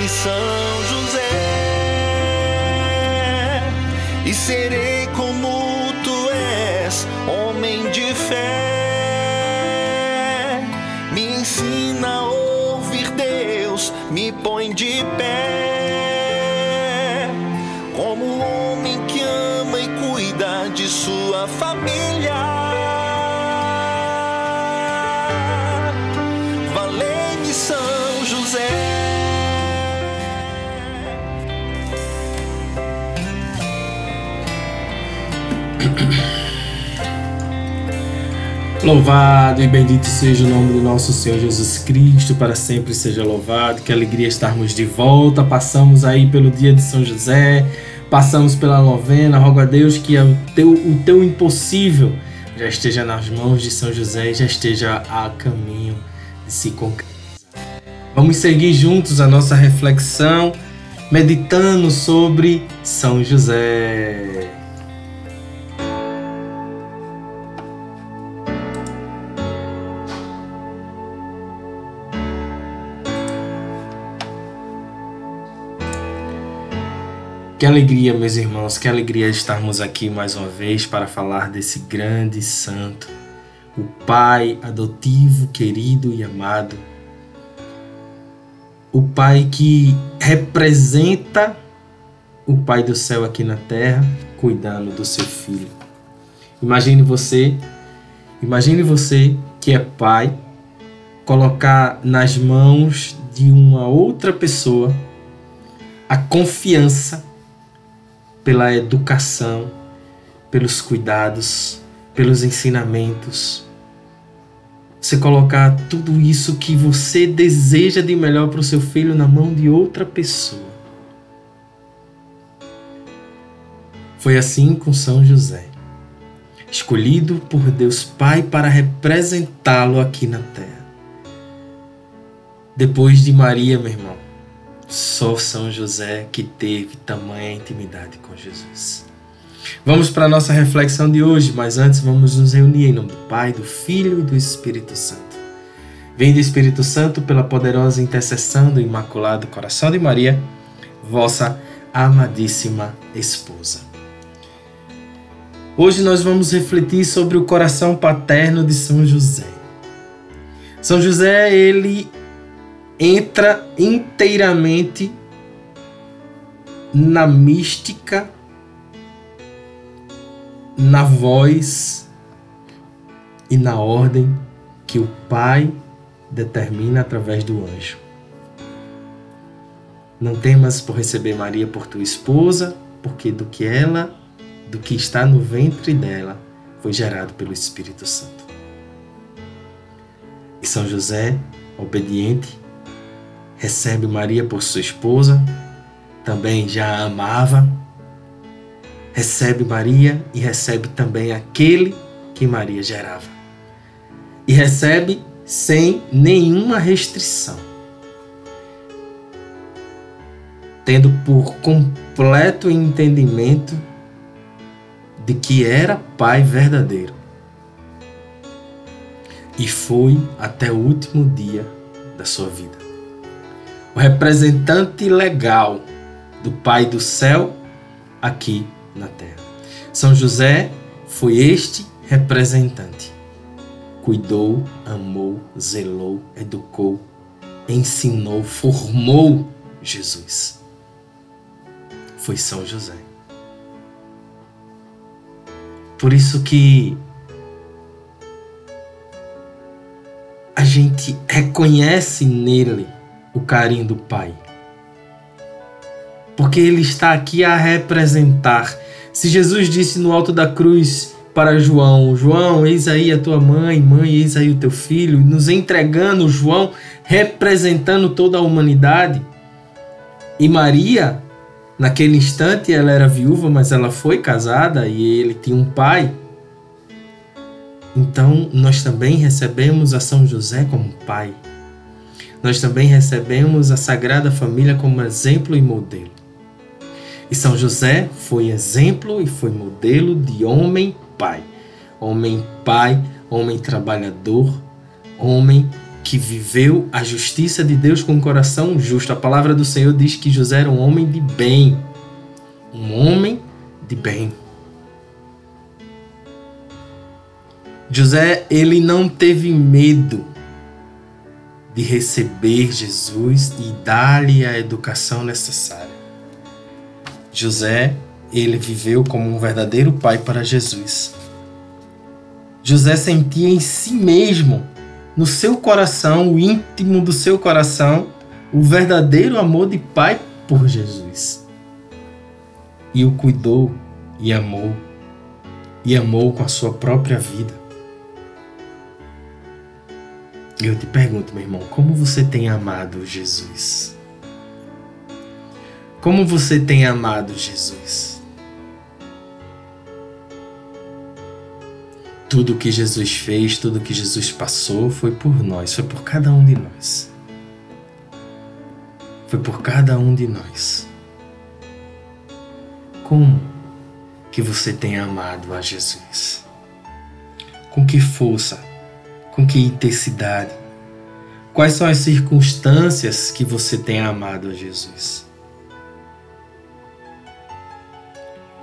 Valei-me São José e serei como tu és, homem de fé. Me ensina a ouvir Deus, me põe de pé. Louvado e bendito seja o nome do nosso Senhor Jesus Cristo, para sempre seja louvado. Que alegria estarmos de volta. Passamos aí pelo dia de São José, passamos pela novena. Rogo a Deus que o teu, o teu impossível já esteja nas mãos de São José e já esteja a caminho de se concretizar. Vamos seguir juntos a nossa reflexão, meditando sobre São José. Que alegria, meus irmãos, que alegria estarmos aqui mais uma vez para falar desse grande santo, o Pai adotivo, querido e amado. O Pai que representa o Pai do céu aqui na terra, cuidando do seu filho. Imagine você, imagine você que é pai, colocar nas mãos de uma outra pessoa a confiança pela educação, pelos cuidados, pelos ensinamentos. Você colocar tudo isso que você deseja de melhor para o seu filho na mão de outra pessoa. Foi assim com São José, escolhido por Deus Pai para representá-lo aqui na terra. Depois de Maria, meu irmão, só São José que teve tamanha intimidade com Jesus. Vamos para a nossa reflexão de hoje, mas antes vamos nos reunir em nome do Pai, do Filho e do Espírito Santo. Vem do Espírito Santo pela poderosa intercessão do Imaculado Coração de Maria, vossa amadíssima esposa. Hoje nós vamos refletir sobre o coração paterno de São José. São José, ele entra inteiramente na mística, na voz e na ordem que o Pai determina através do anjo. Não temas por receber Maria por tua esposa, porque do que ela, do que está no ventre dela, foi gerado pelo Espírito Santo. E São José, obediente, recebe Maria por sua esposa, também já a amava, recebe Maria e recebe também aquele que Maria gerava. E recebe sem nenhuma restrição, tendo por completo entendimento de que era Pai verdadeiro. E foi até o último dia da sua vida o representante legal do Pai do céu aqui na terra. São José foi este representante. Cuidou, amou, zelou, educou, ensinou, formou Jesus. Foi São José. Por isso que a gente reconhece nele o carinho do Pai. Porque ele está aqui a representar. Se Jesus disse no alto da cruz para João: João, eis aí a tua mãe, mãe, eis aí o teu filho, nos entregando João, representando toda a humanidade. E Maria, naquele instante, ela era viúva, mas ela foi casada e ele tinha um pai. Então, nós também recebemos a São José como pai nós também recebemos a Sagrada Família como exemplo e modelo. E São José foi exemplo e foi modelo de homem pai. Homem pai, homem trabalhador, homem que viveu a justiça de Deus com um coração justo. A palavra do Senhor diz que José era um homem de bem. Um homem de bem. José, ele não teve medo de receber Jesus e dar-lhe a educação necessária. José, ele viveu como um verdadeiro pai para Jesus. José sentia em si mesmo, no seu coração, o íntimo do seu coração, o verdadeiro amor de pai por Jesus. E o cuidou e amou, e amou com a sua própria vida. Eu te pergunto, meu irmão, como você tem amado Jesus? Como você tem amado Jesus? Tudo que Jesus fez, tudo que Jesus passou foi por nós, foi por cada um de nós. Foi por cada um de nós. Como que você tem amado a Jesus? Com que força? Com que intensidade? Quais são as circunstâncias que você tem amado a Jesus?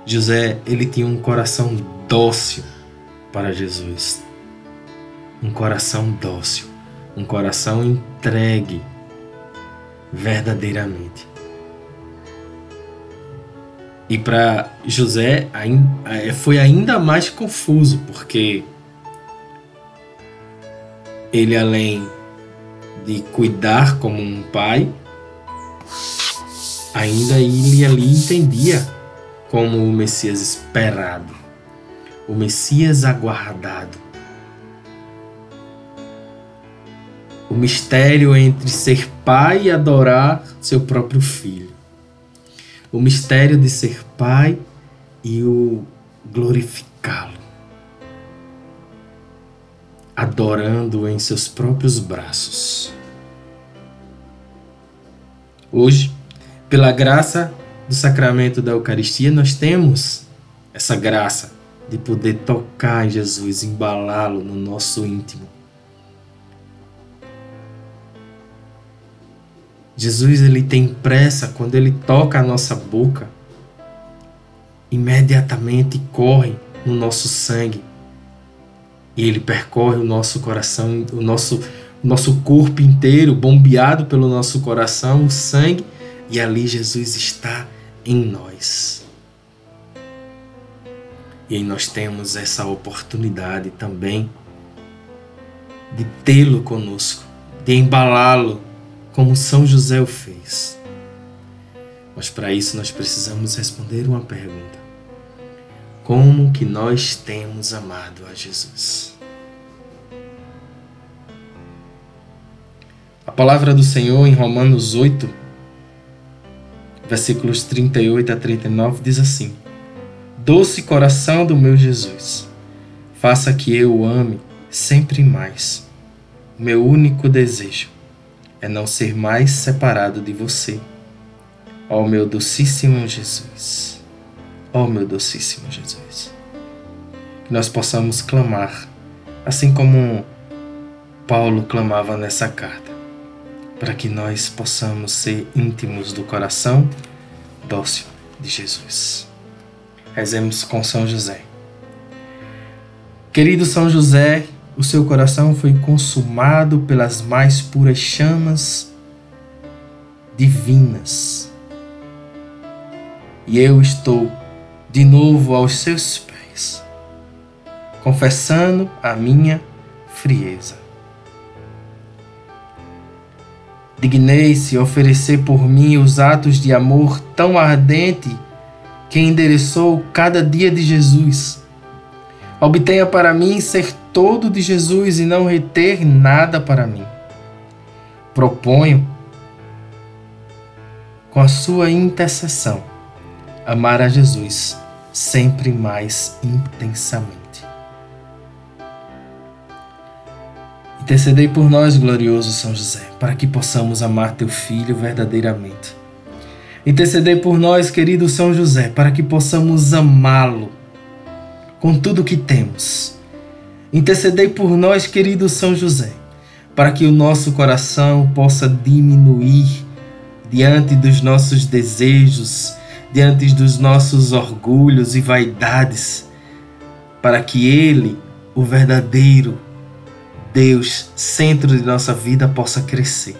José, ele tinha um coração dócil para Jesus. Um coração dócil, um coração entregue verdadeiramente. E para José foi ainda mais confuso, porque ele além de cuidar como um pai, ainda ele ali entendia como o Messias esperado, o Messias aguardado. O mistério entre ser pai e adorar seu próprio filho. O mistério de ser pai e o glorificá-lo adorando em seus próprios braços. Hoje, pela graça do sacramento da Eucaristia, nós temos essa graça de poder tocar em Jesus, embalá-lo no nosso íntimo. Jesus ele tem pressa quando ele toca a nossa boca, imediatamente corre no nosso sangue e ele percorre o nosso coração, o nosso, nosso corpo inteiro, bombeado pelo nosso coração, o sangue, e ali Jesus está em nós. E aí nós temos essa oportunidade também de tê-lo conosco, de embalá-lo como São José o fez. Mas para isso nós precisamos responder uma pergunta: como que nós temos amado a Jesus. A palavra do Senhor em Romanos 8, versículos 38 a 39 diz assim: Doce coração do meu Jesus, faça que eu o ame sempre mais. Meu único desejo é não ser mais separado de você, ó meu docíssimo Jesus. Ó oh, meu docíssimo Jesus. Que nós possamos clamar, assim como Paulo clamava nessa carta, para que nós possamos ser íntimos do coração dócil de Jesus. Rezemos com São José. Querido São José, o seu coração foi consumado pelas mais puras chamas divinas. E eu estou de novo aos seus pés, confessando a minha frieza. Dignei-se oferecer por mim os atos de amor tão ardente que endereçou cada dia de Jesus. Obtenha para mim ser todo de Jesus e não reter nada para mim. Proponho, com a sua intercessão, amar a Jesus sempre mais intensamente. Intercedei por nós, glorioso São José, para que possamos amar teu filho verdadeiramente. Intercedei por nós, querido São José, para que possamos amá-lo com tudo que temos. Intercedei por nós, querido São José, para que o nosso coração possa diminuir diante dos nossos desejos, diante dos nossos orgulhos e vaidades, para que Ele, o verdadeiro Deus, centro de nossa vida, possa crescer.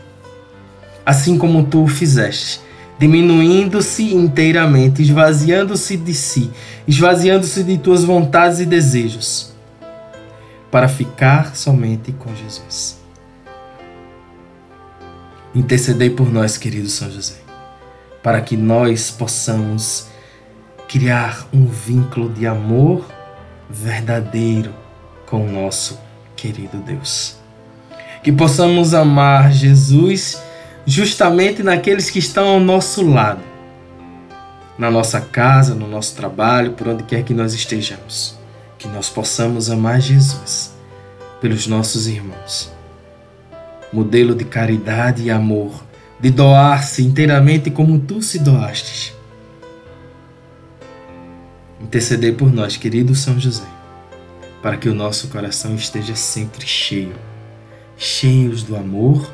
Assim como tu o fizeste, diminuindo-se inteiramente, esvaziando-se de si, esvaziando-se de tuas vontades e desejos, para ficar somente com Jesus. Intercedei por nós, querido São José, para que nós possamos criar um vínculo de amor verdadeiro com o nosso querido Deus. Que possamos amar Jesus justamente naqueles que estão ao nosso lado, na nossa casa, no nosso trabalho, por onde quer que nós estejamos. Que nós possamos amar Jesus pelos nossos irmãos. Modelo de caridade e amor, de doar-se inteiramente como tu se doastes. Interceder por nós, querido São José para que o nosso coração esteja sempre cheio, cheios do amor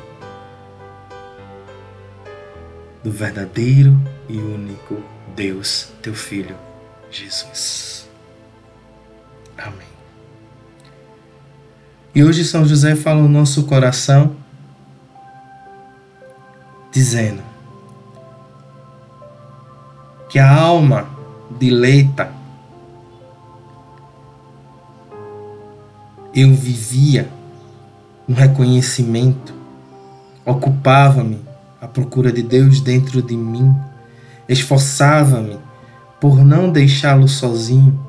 do verdadeiro e único Deus, teu Filho, Jesus. Amém. E hoje São José fala o nosso coração dizendo que a alma dileita eu vivia um reconhecimento, ocupava-me à procura de Deus dentro de mim, esforçava-me por não deixá-lo sozinho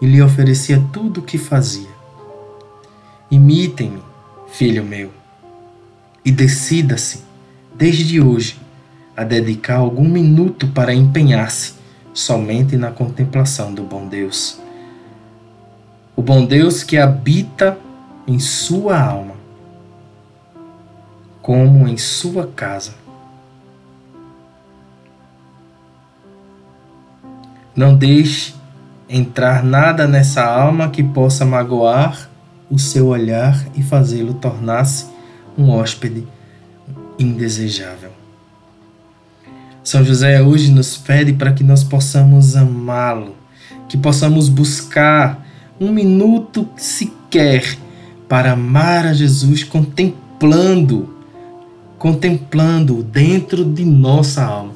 e lhe oferecia tudo o que fazia. Imitem-me, filho meu, e decida-se, desde hoje, a dedicar algum minuto para empenhar-se somente na contemplação do bom Deus o bom Deus que habita em sua alma, como em sua casa. Não deixe entrar nada nessa alma que possa magoar o seu olhar e fazê-lo tornar-se um hóspede indesejável. São José hoje nos pede para que nós possamos amá-lo, que possamos buscar um minuto sequer para amar a Jesus contemplando, contemplando dentro de nossa alma.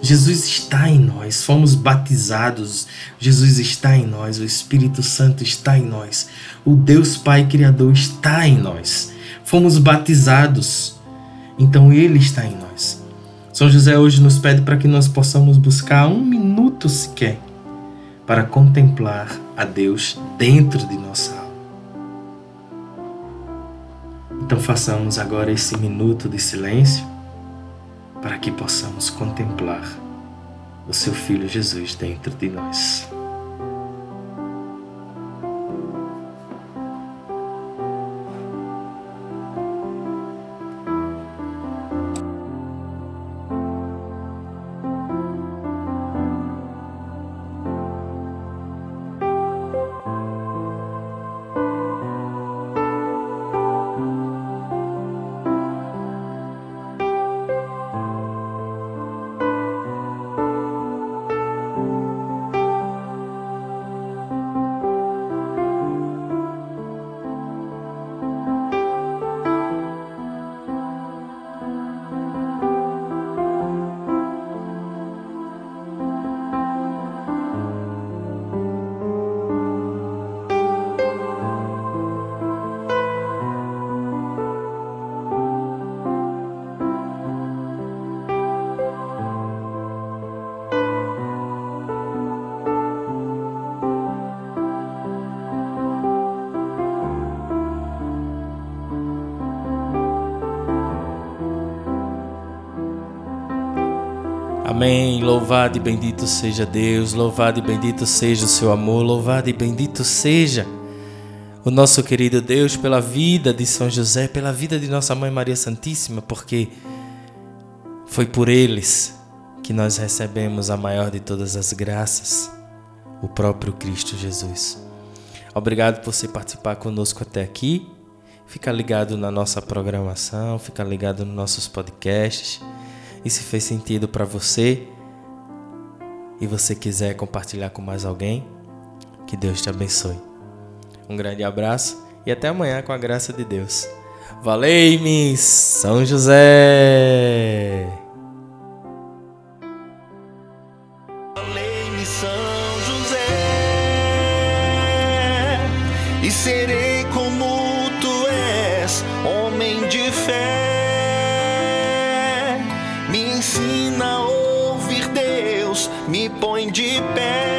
Jesus está em nós, fomos batizados, Jesus está em nós, o Espírito Santo está em nós, o Deus Pai Criador está em nós, fomos batizados, então Ele está em nós. São José hoje nos pede para que nós possamos buscar um minuto sequer para contemplar a Deus dentro de nossa alma. Então façamos agora esse minuto de silêncio para que possamos contemplar o seu Filho Jesus dentro de nós. Amém. Louvado e bendito seja Deus, louvado e bendito seja o seu amor, louvado e bendito seja o nosso querido Deus pela vida de São José, pela vida de nossa mãe Maria Santíssima, porque foi por eles que nós recebemos a maior de todas as graças, o próprio Cristo Jesus. Obrigado por você participar conosco até aqui fica ligado na nossa programação, fica ligado nos nossos podcasts. E se fez sentido para você e você quiser compartilhar com mais alguém, que Deus te abençoe. Um grande abraço e até amanhã com a graça de Deus. Valeu, São José! São José e serei como tu és, homem de fé. Me põe de pé,